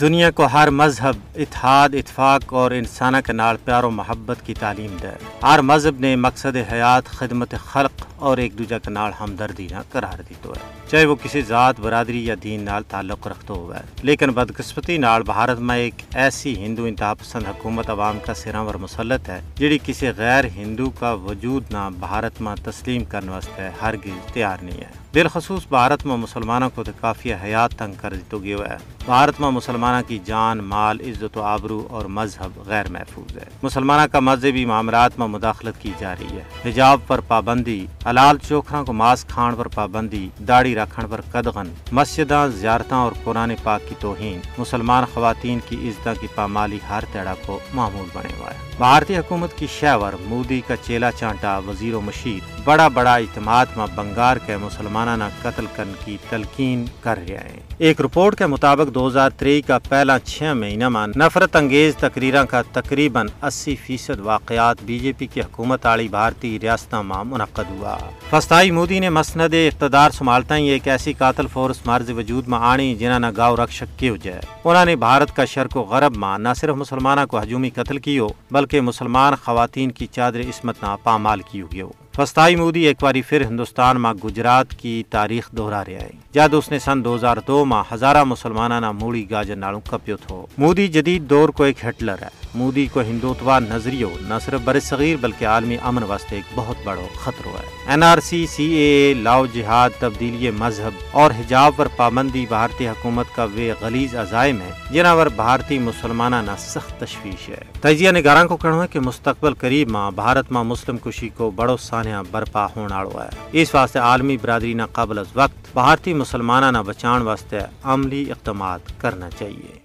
دنیا کو ہر مذہب، اتحاد، اتفاق اور انسانہ کے نال پیار و محبت کی تعلیم دے۔ ہر مذہب نے مقصد حیات، خدمت خلق اور ایک دوجہ کے نال ہمدردی نہ قرار دی تو ہے۔ چاہے وہ کسی ذات، برادری یا دین نال تعلق رکھتا ہوا ہے لیکن بدقسمتی نال بھارت میں ایک ایسی ہندو انتہا پسند حکومت عوام کا سراور مسلط ہے جڑی کسی غیر ہندو کا وجود نہ بھارت میں تسلیم کرنے واسطے ہرگز تیار نہیں ہے۔ بالخصوص بھارت میں مسلمانوں کو تو کافی حیات تنگ کر دیتو گیا ہے۔ بھارت میں مسلمان مسلمانوں کی جان، مال، عزت و آبرو اور مذہب غیر محفوظ ہے۔ مسلمانوں کا مذہبی معاملات میں مداخلت کی جا رہی ہے۔ حجاب پر پابندی، حلال چوکھروں کو ماس کھان پر پابندی، داڑھی رکھن پر قدغن، مسجداں، زیارتاں اور قرآن پاک کی توہین، مسلمان خواتین کی عزت کی پامالی ہر تیڑا کو معمول بنے ہوا ہے۔ بھارتی حکومت کی شہور مودی کا چیلا چانٹا وزیر و مشیر بڑا بڑا اعتماد میں بنگار کے مسلمانہ قتل کرنے کی تلقین کر رہے ہیں۔ ایک رپورٹ کے مطابق دو ہزار تری کا پہلا چھ مہینہ میں نفرت انگیز تقریروں کا تقریباً اسی فیصد واقعات بی جے پی کی حکومت آڑی بھارتی ریاستوں میں منعقد ہوا۔ فستائی مودی نے مسند اقتدار سنبھالتا ہی ایک ایسی قاتل فورس مرض وجود میں آنی جنہوں نے گاؤ رکشک کی ہو جائے۔ انہوں نے بھارت کا شرک و غرب ماں نہ صرف مسلمانوں کو ہجومی قتل کی ہو، بلکہ مسلمان خواتین کی چادر عصمت نہ پامال کی ہوگی ہو۔ فستائی مودی ایک باری پھر ہندوستان میں گجرات کی تاریخ دہرا رہا ہے جد اس نے سن دو ہزار دو ہزارہ مسلمانہ موڑی گاجر نالوں کپیو تھو۔ مودی جدید دور کو ایک ہٹلر ہے۔ مودی کو ہندوتوا نظریو نہ صرف بر صغیر بلکہ عالمی امن واسطے ایک بہت بڑا خطرہ ہے۔ این آر سی سی اے اے لاؤ جہاد، تبدیلی مذہب اور حجاب پر پابندی بھارتی حکومت کا وہ غلیظ عزائم ہے جنہ پر بھارتی مسلمانہ نہ سخت تشویش ہے۔ تجزیہ نگاران کو کہنا ہے کہ مستقبل قریب ماں بھارت ماں مسلم کشی کو بڑو سانحہ برپا ہونے والا ہے۔ اس واسطے عالمی برادری نہ قبل از وقت بھارتی مسلمانہ نہ بچان واسطے عملی اقدامات کرنا چاہیے۔